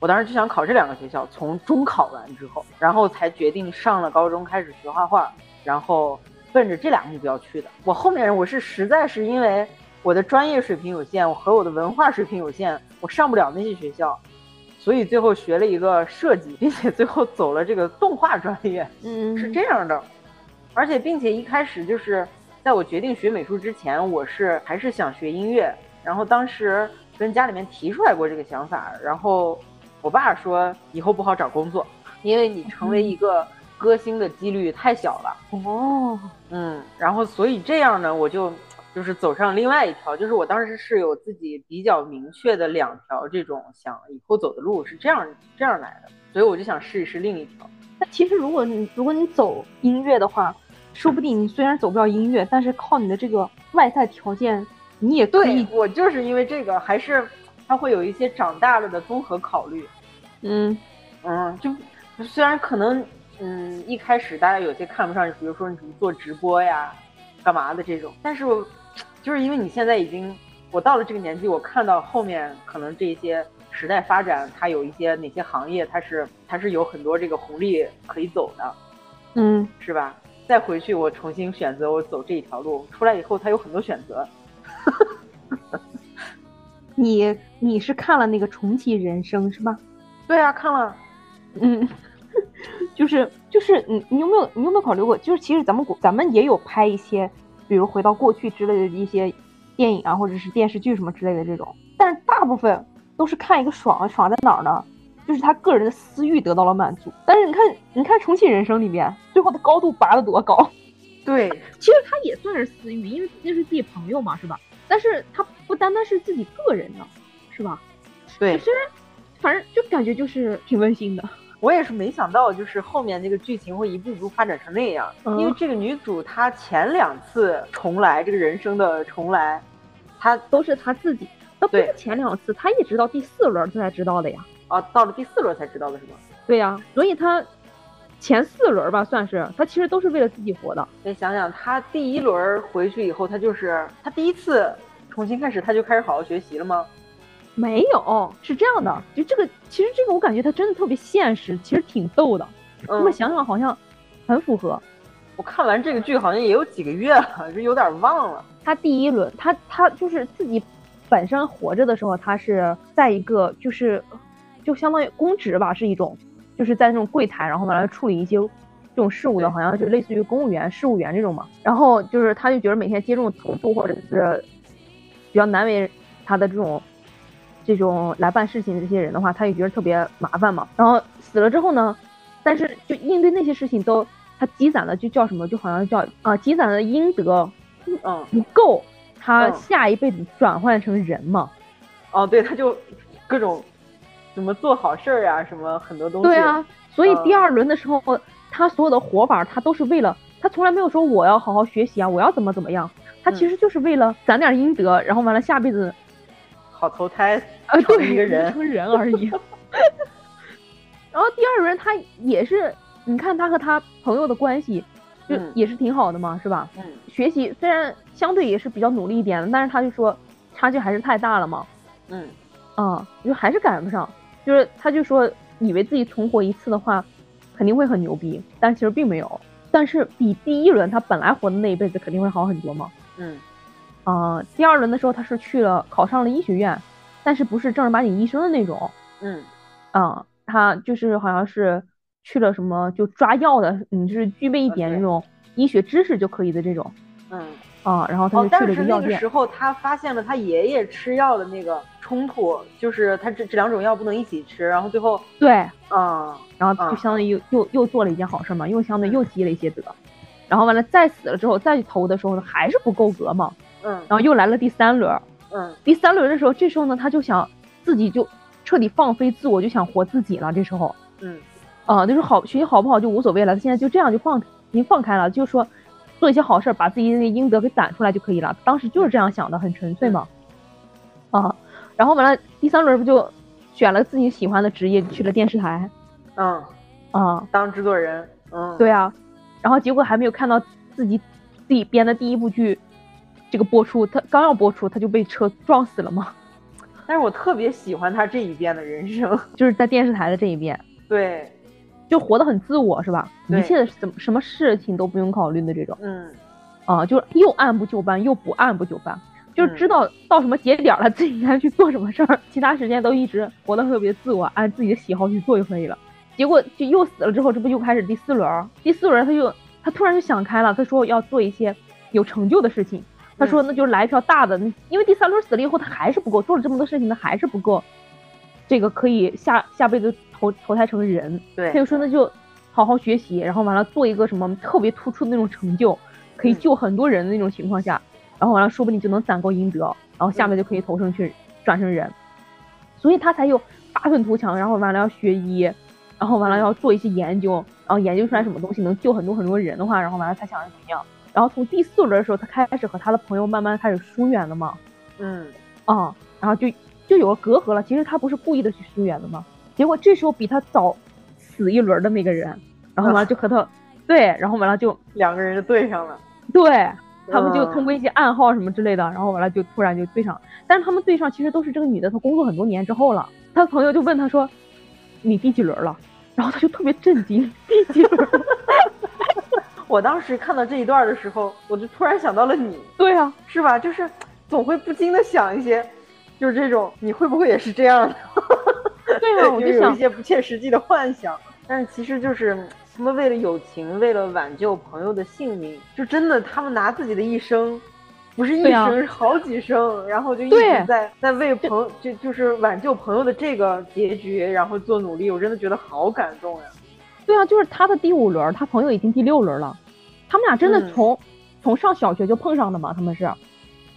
我当时就想考这两个学校，从中考完之后，然后才决定上了高中开始学画画，然后奔着这俩目标去的。我后面我是实在是因为我的专业水平有限，我和我的文化水平有限，我上不了那些学校，所以最后学了一个设计，并且最后走了这个动画专业。嗯，是这样的，而且并且一开始就是在我决定学美术之前，我是还是想学音乐，然后当时跟家里面提出来过这个想法，然后。我爸说以后不好找工作，因为你成为一个歌星的几率太小了。哦，嗯，然后所以这样呢，我就就是走上另外一条，就是我当时是有自己比较明确的两条这种想以后走的路是这样这样来的，所以我就想试一试另一条。那其实如果你如果你走音乐的话，说不定你虽然走不了音乐，但是靠你的这个外在条件，你也对我就是因为这个还是。他会有一些长大了的综合考虑，嗯。嗯，就虽然可能嗯一开始大家有些看不上，比如说你做直播呀，干嘛的这种，但是我就是因为你现在已经我到了这个年纪，我看到后面可能这些时代发展，它有一些哪些行业它是它是有很多这个红利可以走的，嗯，是吧？再回去我重新选择我走这一条路，出来以后它有很多选择。<laughs> 你你是看了那个重启人生是吧？对啊，看了。嗯，<laughs> 就是就是你你有没有你有没有考虑过？就是其实咱们国咱们也有拍一些，比如回到过去之类的一些电影啊，或者是电视剧什么之类的这种，但是大部分都是看一个爽，爽在哪儿呢？就是他个人的私欲得到了满足。但是你看你看重启人生里面，最后的高度拔得多高？<laughs> 对，其实他也算是私欲，因为毕竟是自己朋友嘛，是吧？但是他不单单是自己个人的，是吧？对，虽然反正就感觉就是挺温馨的。我也是没想到，就是后面那个剧情会一步步发展成那样。因为这个女主她前两次重来，这个人生的重来，她都是她自己。那不是前两次，她一直到第四轮她才知道的呀。啊，到了第四轮才知道的是吗？对呀，所以她前四轮吧，算是他其实都是为了自己活的。你想想，他第一轮回去以后，他就是他第一次。重新开始，他就开始好好学习了吗？没有，是这样的，就这个，其实这个我感觉他真的特别现实，其实挺逗的。这么想想，好像很符合。我看完这个剧好像也有几个月了，<laughs> 就有点忘了。他第一轮，他他就是自己本身活着的时候，他是在一个就是就相当于公职吧，是一种就是在那种柜台，然后完了处理一些这种事务的，好像就类似于公务员、事务员这种嘛。然后就是他就觉得每天接这种投诉或者是。比较难为他的这种这种来办事情的这些人的话，他也觉得特别麻烦嘛。然后死了之后呢，但是就应对那些事情都他积攒的就叫什么，就好像叫啊积攒的阴德，嗯不够，他下一辈子转换成人嘛。哦，对，他就各种怎么做好事儿啊，什么很多东西。对啊，所以第二轮的时候，他所有的活法，他都是为了他从来没有说我要好好学习啊，我要怎么怎么样。他其实就是为了攒点阴德，然后完了下辈子好投胎啊，成一个人 <laughs> 成人而已。然后第二轮他也是，你看他和他朋友的关系就也是挺好的嘛，是吧？嗯。学习虽然相对也是比较努力一点的，但是他就说差距还是太大了嘛。嗯。啊，就还是赶不上。就是他就说以为自己存活一次的话肯定会很牛逼，但其实并没有。但是比第一轮他本来活的那一辈子肯定会好很多嘛。嗯，啊，第二轮的时候他是去了考上了医学院，但是不是正儿八经医生的那种。嗯，啊，他就是好像是去了什么就抓药的，嗯，就是具备一点那种医学知识就可以的这种。嗯，啊，然后他就去了个药店。那个时候他发现了他爷爷吃药的那个冲突，就是他这这两种药不能一起吃，然后最后对，啊，然后就相当于又又又做了一件好事嘛，又相当于又积了一些德。然后完了，再死了之后再去投的时候呢，还是不够格嘛。嗯。然后又来了第三轮。嗯。第三轮的时候，这时候呢，他就想自己就彻底放飞自我，就想活自己了。这时候。嗯。啊，就是好学习好不好就无所谓了。他现在就这样就放已经放开了，就说做一些好事，把自己的阴德给攒出来就可以了。当时就是这样想的，很纯粹嘛。啊。然后完了，第三轮不就选了自己喜欢的职业，去了电视台。嗯。啊。当制作人。嗯。对啊。然后结果还没有看到自己自己编的第一部剧，这个播出，他刚要播出，他就被车撞死了吗？但是我特别喜欢他这一遍的人生，<laughs> 就是在电视台的这一遍，对，就活得很自我，是吧？一切的什么什么事情都不用考虑的这种，嗯，啊，就是又按部就班，又不按部就班，就是知道到什么节点了自己应该去做什么事儿，其他时间都一直活得特别自我，按自己的喜好去做就可以了。结果就又死了之后，这不又开始第四轮？第四轮他就他突然就想开了，他说要做一些有成就的事情。他说那就来一票大的，因为第三轮死了以后他还是不够，做了这么多事情他还是不够，这个可以下下辈子投投胎成人。对，他就说那就好好学习，然后完了做一个什么特别突出的那种成就，可以救很多人的那种情况下，然后完了说不定就能攒够阴德，然后下面就可以投生去转成人。所以他才有发愤图强，然后完了要学医。然后完了要做一些研究，然后研究出来什么东西能救很多很多人的话，然后完了他想着怎么样。然后从第四轮的时候，他开始和他的朋友慢慢开始疏远了嘛。嗯，啊，然后就就有了隔阂了。其实他不是故意的去疏远的嘛，结果这时候比他早死一轮的那个人，然后完了就和他，对，然后完了就两个人就对上了。对他们就通过一些暗号什么之类的，然后完了就突然就对上。但是他们对上其实都是这个女的，她工作很多年之后了。她朋友就问她说：“你第几轮了？”然后他就特别震惊，第几轮？<laughs> 我当时看到这一段的时候，我就突然想到了你。对啊，是吧？就是总会不禁的想一些，就是这种你会不会也是这样的？<laughs> 对啊，我就有一些不切实际的幻想。但是其实就是他们为了友情，为了挽救朋友的性命，就真的他们拿自己的一生。不是一生，是好几生，然后就一直在在为朋友，就就是挽救朋友的这个结局，然后做努力。我真的觉得好感动呀！对啊，就是他的第五轮，他朋友已经第六轮了。他们俩真的从从上小学就碰上的嘛？他们是？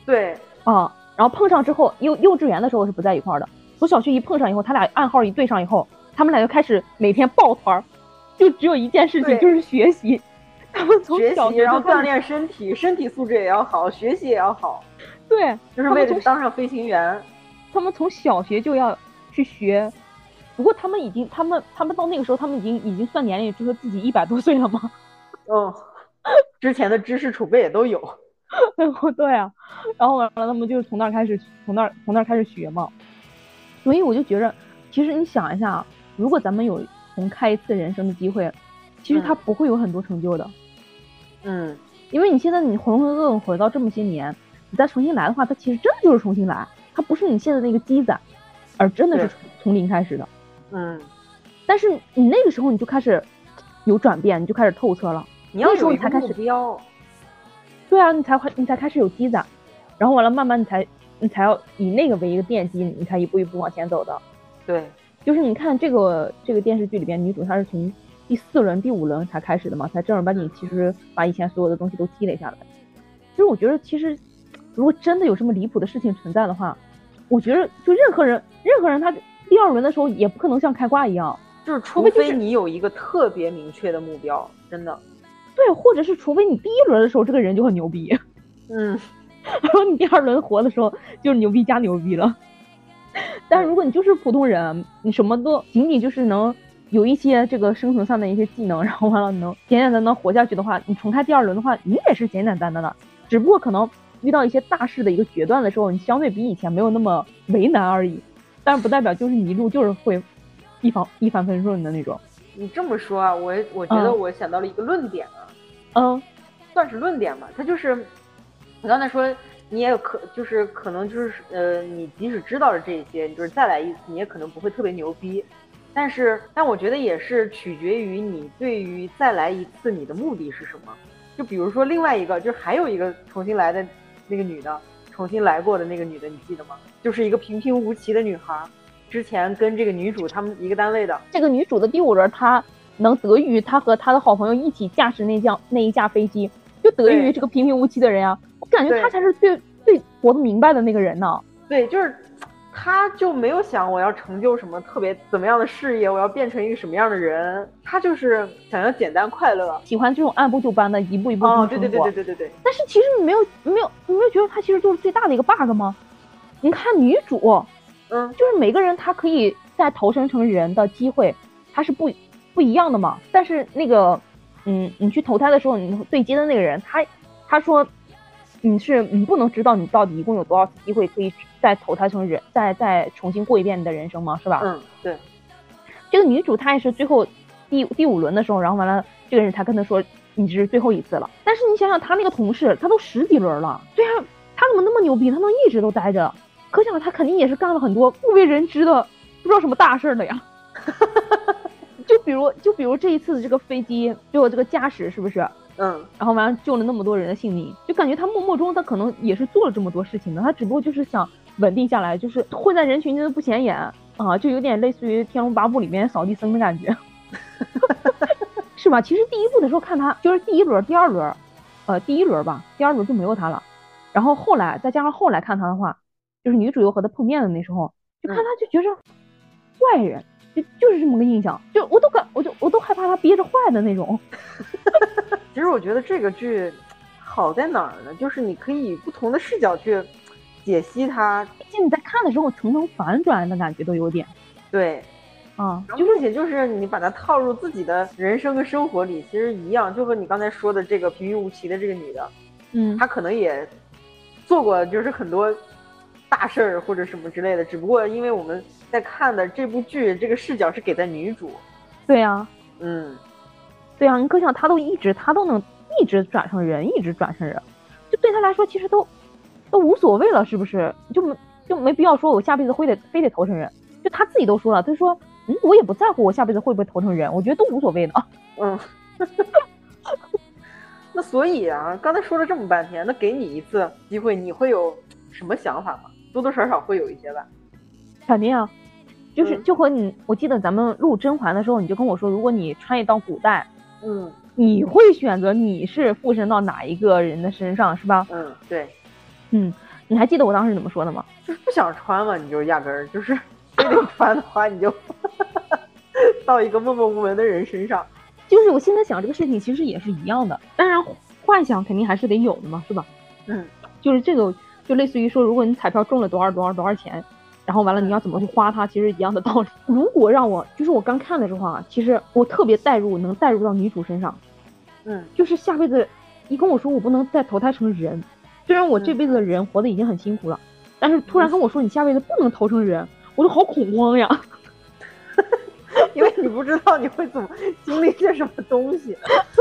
对啊，然后碰上之后，幼幼稚园的时候是不在一块儿的。从小学一碰上以后，他俩暗号一对上以后，他们俩就开始每天抱团儿，就只有一件事情，就是学习。他们从小学然后锻炼身体，身体素质也要好，学习也要好。对，就是为了当上飞行员。他们从小学就要去学，不过他们已经，他们他们到那个时候，他们已经已经算年龄，就说自己一百多岁了吗？嗯，之前的知识储备也都有。<laughs> 对啊，然后完了，他们就是从那儿开始，从那儿从那儿开始学嘛。所以我就觉着，其实你想一下，如果咱们有重开一次人生的机会，其实他不会有很多成就的。嗯，因为你现在你浑浑噩噩回到这么些年，你再重新来的话，它其实真的就是重新来，它不是你现在那个积攒，而真的是从零开始的。嗯，但是你那个时候你就开始有转变，你就开始透彻了。你要有才开始标。对啊，你才会你才开始有积攒，然后完了慢慢你才你才要以那个为一个奠基，你才一步一步往前走的。对，就是你看这个这个电视剧里边女主她是从。第四轮、第五轮才开始的嘛，才正儿八经，其实把以前所有的东西都积累下来。其实我觉得，其实如果真的有这么离谱的事情存在的话，我觉得就任何人，任何人他第二轮的时候也不可能像开挂一样，就是除非你有一个特别明确的目标，真的。对，或者是除非你第一轮的时候这个人就很牛逼，嗯，<laughs> 然后你第二轮活的时候就是牛逼加牛逼了。但如果你就是普通人，你什么都仅仅就是能。有一些这个生存上的一些技能，然后完了能简简单单活下去的话，你重开第二轮的话，你也是简简单单的，只不过可能遇到一些大事的一个决断的时候，你相对比以前没有那么为难而已。但是不代表就是你一路就是会一帆一帆风顺的那种。你这么说啊，我我觉得我想到了一个论点啊，嗯，算是论点吧。它就是你刚才说，你也有可就是可能就是呃，你即使知道了这些，你就是再来一次，你也可能不会特别牛逼。但是，但我觉得也是取决于你对于再来一次你的目的是什么。就比如说另外一个，就还有一个重新来的那个女的，重新来过的那个女的，你记得吗？就是一个平平无奇的女孩，之前跟这个女主他们一个单位的。这个女主的第五轮，她能得益于她和她的好朋友一起驾驶那架那一架飞机，就得益于这个平平无奇的人呀。我感觉他才是最最活得明白的那个人呢。对，就是。他就没有想我要成就什么特别怎么样的事业，我要变成一个什么样的人。他就是想要简单快乐，喜欢这种按部就班的一步一步哦，对对对对对对对。但是其实你没有没有你没有觉得他其实就是最大的一个 bug 吗？你看女主，嗯，就是每个人他可以再投生成人的机会，他是不不一样的嘛。但是那个，嗯，你去投胎的时候，你对接的那个人，他他说。你是你不能知道你到底一共有多少次机会可以再投胎成人，再再重新过一遍你的人生吗？是吧？嗯，对。这个女主她也是最后第第五轮的时候，然后完了这个人才跟她说你这是最后一次了。但是你想想她那个同事，她都十几轮了，对啊，她怎么那么牛逼？她能一直都待着？可想她肯定也是干了很多不为人知的不知道什么大事的呀。<laughs> 就比如就比如这一次的这个飞机，就这个驾驶是不是？嗯，然后完了救了那么多人的性命，就感觉他默默中他可能也是做了这么多事情的，他只不过就是想稳定下来，就是混在人群中不显眼啊，就有点类似于《天龙八部》里面扫地僧的感觉，<laughs> 是吧？其实第一部的时候看他就是第一轮、第二轮，呃，第一轮吧，第二轮就没有他了，然后后来再加上后来看他的话，就是女主又和他碰面的那时候，就看他就觉着坏人。就就是这么个印象，就我都感，我就我都害怕他憋着坏的那种。<laughs> 其实我觉得这个剧好在哪儿呢？就是你可以不同的视角去解析它，就你在看的时候层层反转的感觉都有点。对，啊，并且就是你把它套入自己的人生跟生活里，其实一样，就和你刚才说的这个平平无奇的这个女的，嗯，她可能也做过就是很多大事儿或者什么之类的，只不过因为我们在看的这部剧，这个视角是给在女主，对呀，嗯，对啊，你可想他都一直他都能一直转成人，一直转成人，就对他来说其实都都无所谓了，是不是？就没就没必要说我下辈子会得非得投成人，就他自己都说了，他说。嗯，我也不在乎我下辈子会不会投成人，我觉得都无所谓的。<laughs> 嗯，<laughs> 那所以啊，刚才说了这么半天，那给你一次机会，你会有什么想法吗？多多少少会有一些吧。肯定啊，就是就和你，我记得咱们录甄嬛的时候，你就跟我说，如果你穿越到古代，嗯，你会选择你是附身到哪一个人的身上，是吧？嗯，对，嗯，你还记得我当时怎么说的吗？就是不想穿嘛，你就压根儿就是。非得穿的话，你就到一个默默无闻的人身上。就是我现在想这个事情，其实也是一样的。当然，幻想肯定还是得有的嘛，是吧？嗯，就是这个，就类似于说，如果你彩票中了多少多少多少钱，然后完了你要怎么去花它，其实一样的道理。<laughs> 如果让我，就是我刚看的时候啊，其实我特别代入，能代入到女主身上。嗯，就是下辈子，你跟我说我不能再投胎成人，虽然我这辈子的人活得已经很辛苦了，但是突然跟我说你下辈子不能投成人。我都好恐慌呀，<laughs> 因为你不知道你会怎么经历些什么东西。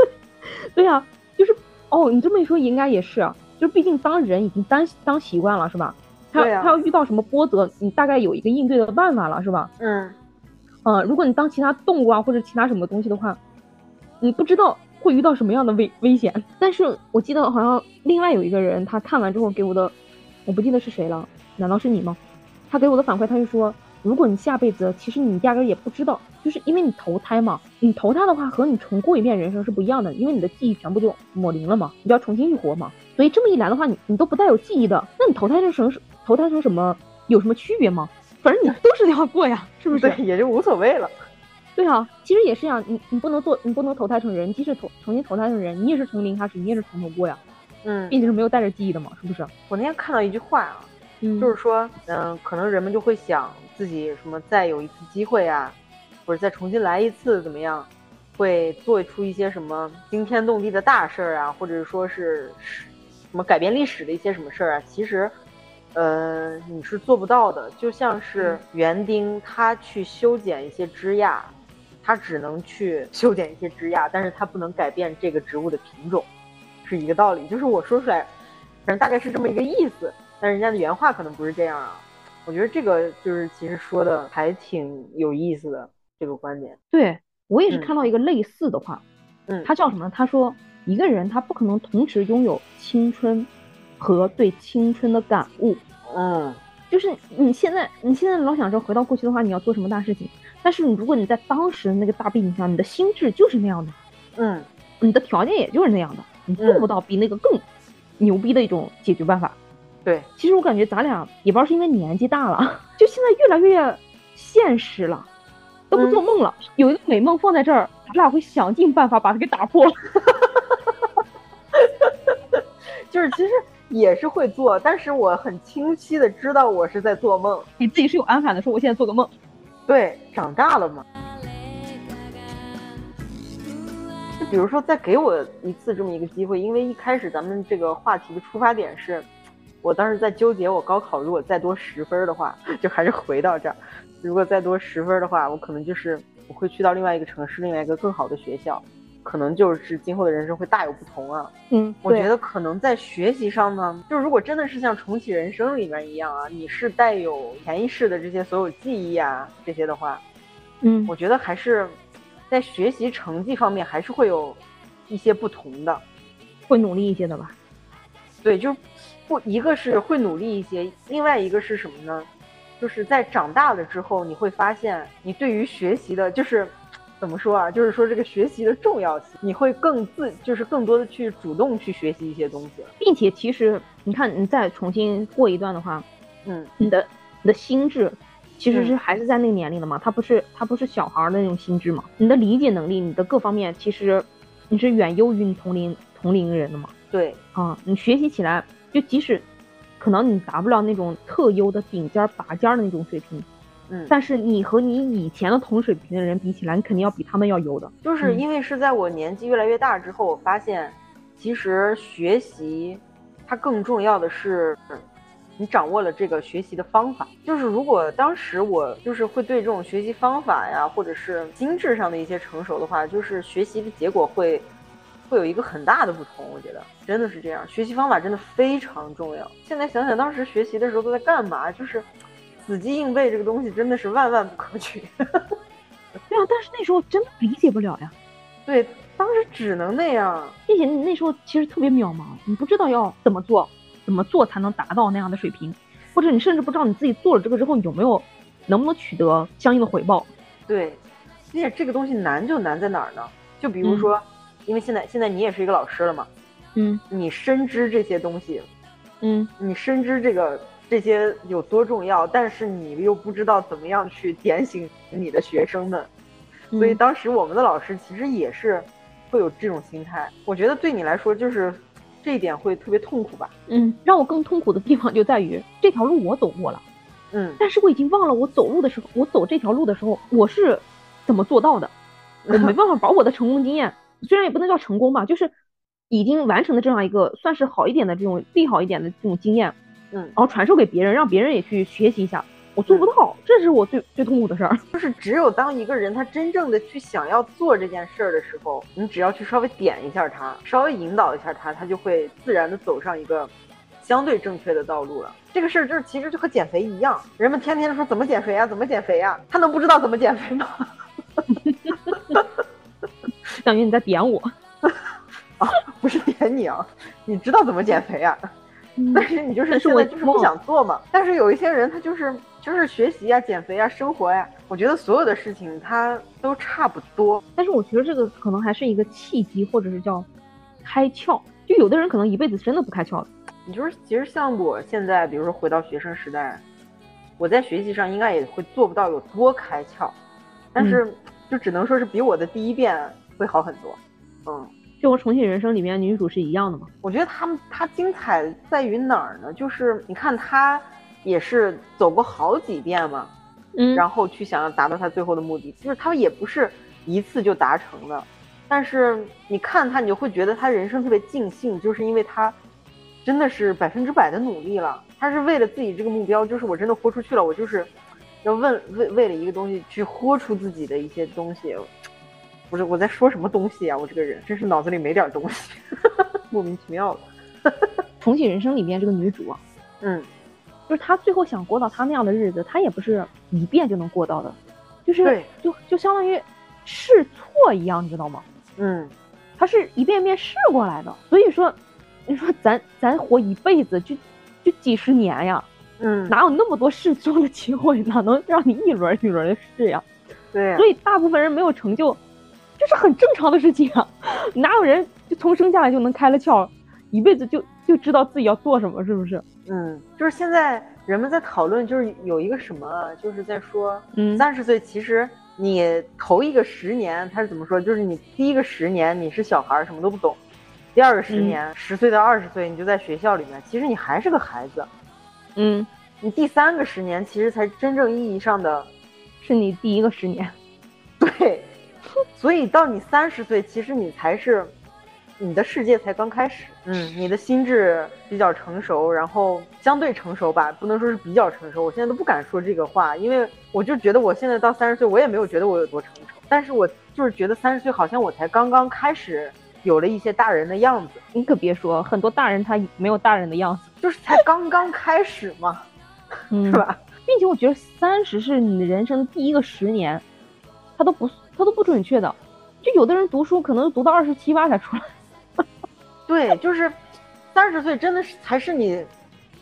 <laughs> 对呀，就是哦，你这么一说，应该也是，就毕竟当人已经当当习惯了，是吧？他他要遇到什么波折，你大概有一个应对的办法了，是吧？嗯，嗯，如果你当其他动物啊或者其他什么东西的话，你不知道会遇到什么样的危危险。但是我记得好像另外有一个人，他看完之后给我的，我不记得是谁了，难道是你吗？他给我的反馈，他就说，如果你下辈子，其实你压根也不知道，就是因为你投胎嘛，你投胎的话和你重过一遍人生是不一样的，因为你的记忆全部就抹零了嘛，你就要重新去活嘛，所以这么一来的话，你你都不带有记忆的，那你投胎成投胎成什么有什么区别吗？反正你都是要过呀，是不是？对，也就无所谓了。对啊，其实也是呀，你你不能做，你不能投胎成人，即使投重新投胎成人，你也是从零开始，你也是从头过呀。嗯，毕竟是没有带着记忆的嘛，是不是？我那天看到一句话啊。就是说，嗯，可能人们就会想自己什么再有一次机会啊，或者再重新来一次怎么样，会做出一些什么惊天动地的大事儿啊，或者说是什么改变历史的一些什么事儿啊。其实，呃，你是做不到的。就像是园丁，他去修剪一些枝桠，他只能去 <laughs> 修剪一些枝桠，但是他不能改变这个植物的品种，是一个道理。就是我说出来，反正大概是这么一个意思。但人家的原话可能不是这样啊，我觉得这个就是其实说的还挺有意思的这个观点。对我也是看到一个类似的话，嗯，他叫什么？他说一个人他不可能同时拥有青春和对青春的感悟。嗯，就是你现在你现在老想着回到过去的话，你要做什么大事情？但是你如果你在当时的那个大背景下，你的心智就是那样的，嗯，你的条件也就是那样的，你做不到比那个更牛逼的一种解决办法。对，其实我感觉咱俩也不知道是因为年纪大了，就现在越来越现实了，都不做梦了。有一个美梦放在这儿，咱俩会想尽办法把它给打破。<laughs> <laughs> 就是其实也是会做，但是我很清晰的知道我是在做梦。你自己是有安排的，说我现在做个梦。对，长大了嘛。就比如说，再给我一次这么一个机会，因为一开始咱们这个话题的出发点是。我当时在纠结，我高考如果再多十分的话，<laughs> 就还是回到这儿。如果再多十分的话，我可能就是我会去到另外一个城市，另外一个更好的学校，可能就是今后的人生会大有不同啊。嗯，我觉得可能在学习上呢，就如果真的是像重启人生里面一样啊，你是带有潜意识的这些所有记忆啊这些的话，嗯，我觉得还是在学习成绩方面还是会有一些不同的，会努力一些的吧。对，就。不，一个是会努力一些，另外一个是什么呢？就是在长大了之后，你会发现你对于学习的，就是怎么说啊？就是说这个学习的重要性，你会更自，就是更多的去主动去学习一些东西，并且其实你看，你再重新过一段的话，嗯，你的你的心智其实是还是在那个年龄的嘛，他不是他不是小孩的那种心智嘛，你的理解能力，你的各方面其实你是远优于你同龄同龄人的嘛。对啊，你学习起来。就即使，可能你达不了那种特优的顶尖拔尖的那种水平，嗯，但是你和你以前的同水平的人比起来，你肯定要比他们要优的。就是因为是在我年纪越来越大之后，我发现，其实学习，它更重要的是，你掌握了这个学习的方法。就是如果当时我就是会对这种学习方法呀，或者是心智上的一些成熟的话，就是学习的结果会。会有一个很大的不同，我觉得真的是这样。学习方法真的非常重要。现在想想当时学习的时候都在干嘛，就是死记硬背这个东西真的是万万不可取。<laughs> 对啊，但是那时候真的理解不了呀。对，当时只能那样，并且你那时候其实特别渺茫，你不知道要怎么做，怎么做才能达到那样的水平，或者你甚至不知道你自己做了这个之后有没有能不能取得相应的回报。对，而且这个东西难就难在哪儿呢？就比如说。因为现在现在你也是一个老师了嘛，嗯，你深知这些东西，嗯，你深知这个这些有多重要，但是你又不知道怎么样去点醒你的学生们，所以当时我们的老师其实也是会有这种心态。我觉得对你来说就是这一点会特别痛苦吧？嗯，让我更痛苦的地方就在于这条路我走过了，嗯，但是我已经忘了我走路的时候，我走这条路的时候我是怎么做到的，<laughs> 我没办法把我的成功经验。虽然也不能叫成功吧，就是已经完成的这样一个算是好一点的这种利好一点的这种经验，嗯，然后传授给别人，让别人也去学习一下。我做不到，这是我最最痛苦的事儿。<laughs> 就是只有当一个人他真正的去想要做这件事儿的时候，你只要去稍微点一下他，稍微引导一下他，他就会自然的走上一个相对正确的道路了。这个事儿就是其实就和减肥一样，人们天天说怎么减肥呀，怎么减肥呀，他能不知道怎么减肥吗？<laughs> <laughs> 等于你在点我，啊，不是点你啊，你知道怎么减肥啊？但是你就是现在就是不想做嘛。但是有一些人他就是就是学习呀、减肥呀、生活呀，我觉得所有的事情他都差不多。但是我觉得这个可能还是一个契机，或者是叫开窍。就有的人可能一辈子真的不开窍的。你就是其实像我现在，比如说回到学生时代，我在学习上应该也会做不到有多开窍，但是就只能说是比我的第一遍。会好很多，嗯，就和《重庆人生》里面女主是一样的吗？我觉得他们她精彩在于哪儿呢？就是你看她也是走过好几遍嘛，嗯，然后去想要达到她最后的目的，就是她也不是一次就达成的，但是你看她，你就会觉得她人生特别尽兴，就是因为她真的是百分之百的努力了，她是为了自己这个目标，就是我真的豁出去了，我就是要问为为了一个东西去豁出自己的一些东西。不是我在说什么东西呀？我这个人真是脑子里没点东西，<laughs> 莫名其妙的。<laughs> 重启人生里面这个女主啊，嗯，就是她最后想过到她那样的日子，她也不是一遍就能过到的，就是就就相当于试错一样，你知道吗？嗯，她是一遍遍试过来的。所以说，你说咱咱活一辈子就就几十年呀，嗯，哪有那么多试错的机会？哪能让你一轮一轮的试呀？对，所以大部分人没有成就。这是很正常的事情啊，<laughs> 哪有人就从生下来就能开了窍，一辈子就就知道自己要做什么，是不是？嗯，就是现在人们在讨论，就是有一个什么，就是在说，嗯，三十岁其实你头一个十年他是怎么说？就是你第一个十年你是小孩，什么都不懂；第二个十年，十岁到二十岁你就在学校里面，其实你还是个孩子。嗯，你第三个十年其实才真正意义上的，是你第一个十年。<laughs> 对。所以到你三十岁，其实你才是，你的世界才刚开始。嗯，你的心智比较成熟，然后相对成熟吧，不能说是比较成熟。我现在都不敢说这个话，因为我就觉得我现在到三十岁，我也没有觉得我有多成熟。但是我就是觉得三十岁好像我才刚刚开始有了一些大人的样子。你可别说，很多大人他没有大人的样子，就是才刚刚开始嘛，是吧？并且我觉得三十是你的人生第一个十年，他都不。他都不准确的，就有的人读书可能读到二十七八才出来。<laughs> 对，就是三十岁真的是才是你，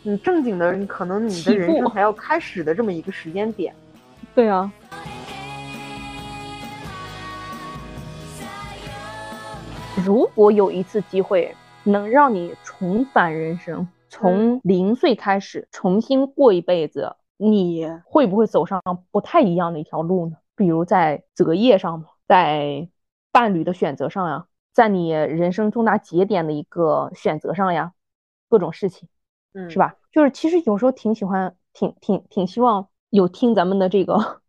你正经的，可能你的人生还要开始的这么一个时间点。<laughs> 对啊。如果有一次机会能让你重返人生，从零岁开始重新过一辈子，你会不会走上不太一样的一条路呢？比如在择业上，在伴侣的选择上呀，在你人生重大节点的一个选择上呀，各种事情，嗯，是吧？就是其实有时候挺喜欢，挺挺挺希望有听咱们的这个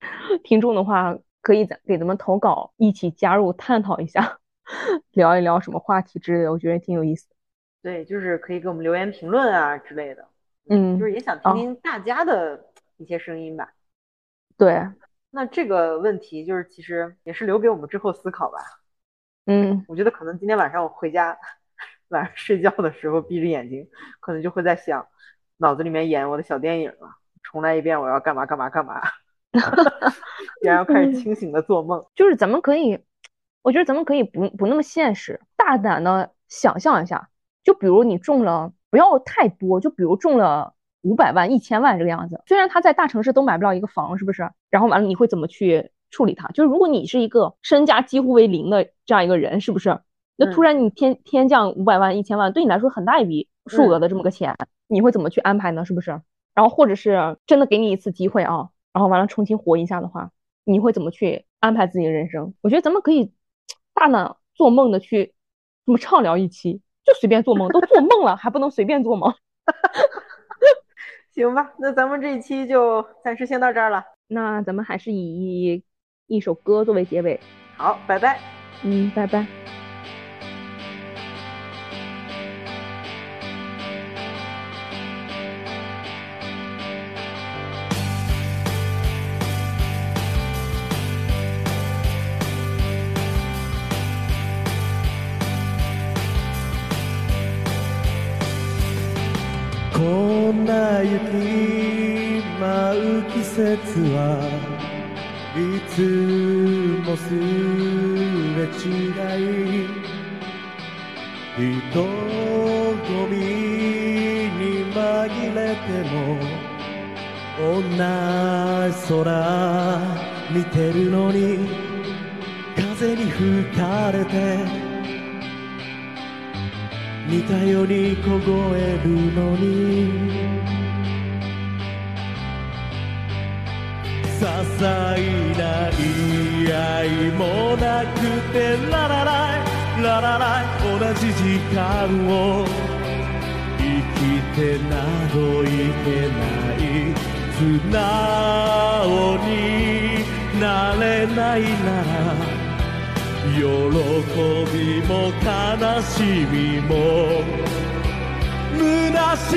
<laughs> 听众的话，可以咱给咱们投稿，一起加入探讨一下，<laughs> 聊一聊什么话题之类的，我觉得挺有意思。对，就是可以给我们留言评论啊之类的。嗯，就是也想听听大家的一些声音吧。对，那这个问题就是其实也是留给我们之后思考吧。嗯，我觉得可能今天晚上我回家晚上睡觉的时候闭着眼睛，可能就会在想，脑子里面演我的小电影了，重来一遍我要干嘛干嘛干嘛，<laughs> 然后开始清醒的做梦。<laughs> 就是咱们可以，我觉得咱们可以不不那么现实，大胆的想象一下，就比如你中了。不要太多，就比如中了五百万、一千万这个样子。虽然他在大城市都买不了一个房，是不是？然后完了，你会怎么去处理它？就是如果你是一个身家几乎为零的这样一个人，是不是？那突然你天天降五百万、一千万，对你来说很大一笔数额的这么个钱，你会怎么去安排呢？是不是？然后或者是真的给你一次机会啊，然后完了重新活一下的话，你会怎么去安排自己的人生？我觉得咱们可以大胆做梦的去这么畅聊一期。就随便做梦，都做梦了，还不能随便做梦？<laughs> 行吧，那咱们这一期就暂时先到这儿了。那咱们还是以一首歌作为结尾。好，拜拜。嗯，拜拜。節はいつもすれ違い人混みに紛れても同じ空見てるのに風に吹かれて似たように凍えるのに些細な言い合いもなくてララライララライ同じ時間を生きてなどい。けない素直になれないなら喜びも悲しみも虚し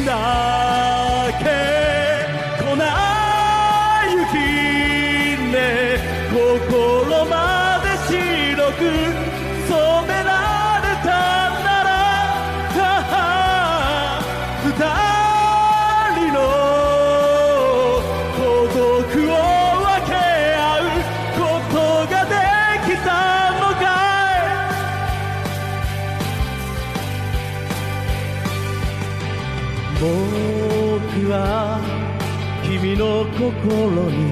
いだ心まで白く染められたなら二人の孤独を分け合うことができたのかい?僕は君の心に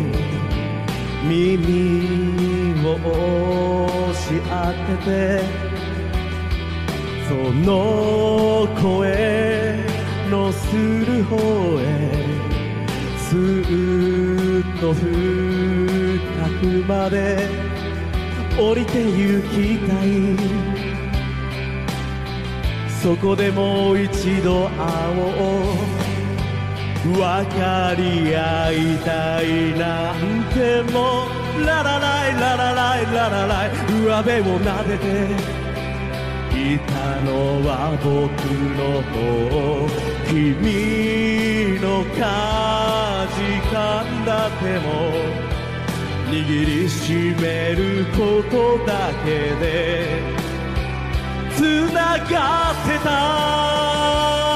耳を押し当ててその声のする方へスーッと深くまで降りて行きたい。そこでもう一度会おう分かり合いたいなんてもララライララライララライ上辺を撫でて。いたのは僕の方君のかじかんだ手も。握りしめることだけでつながってた。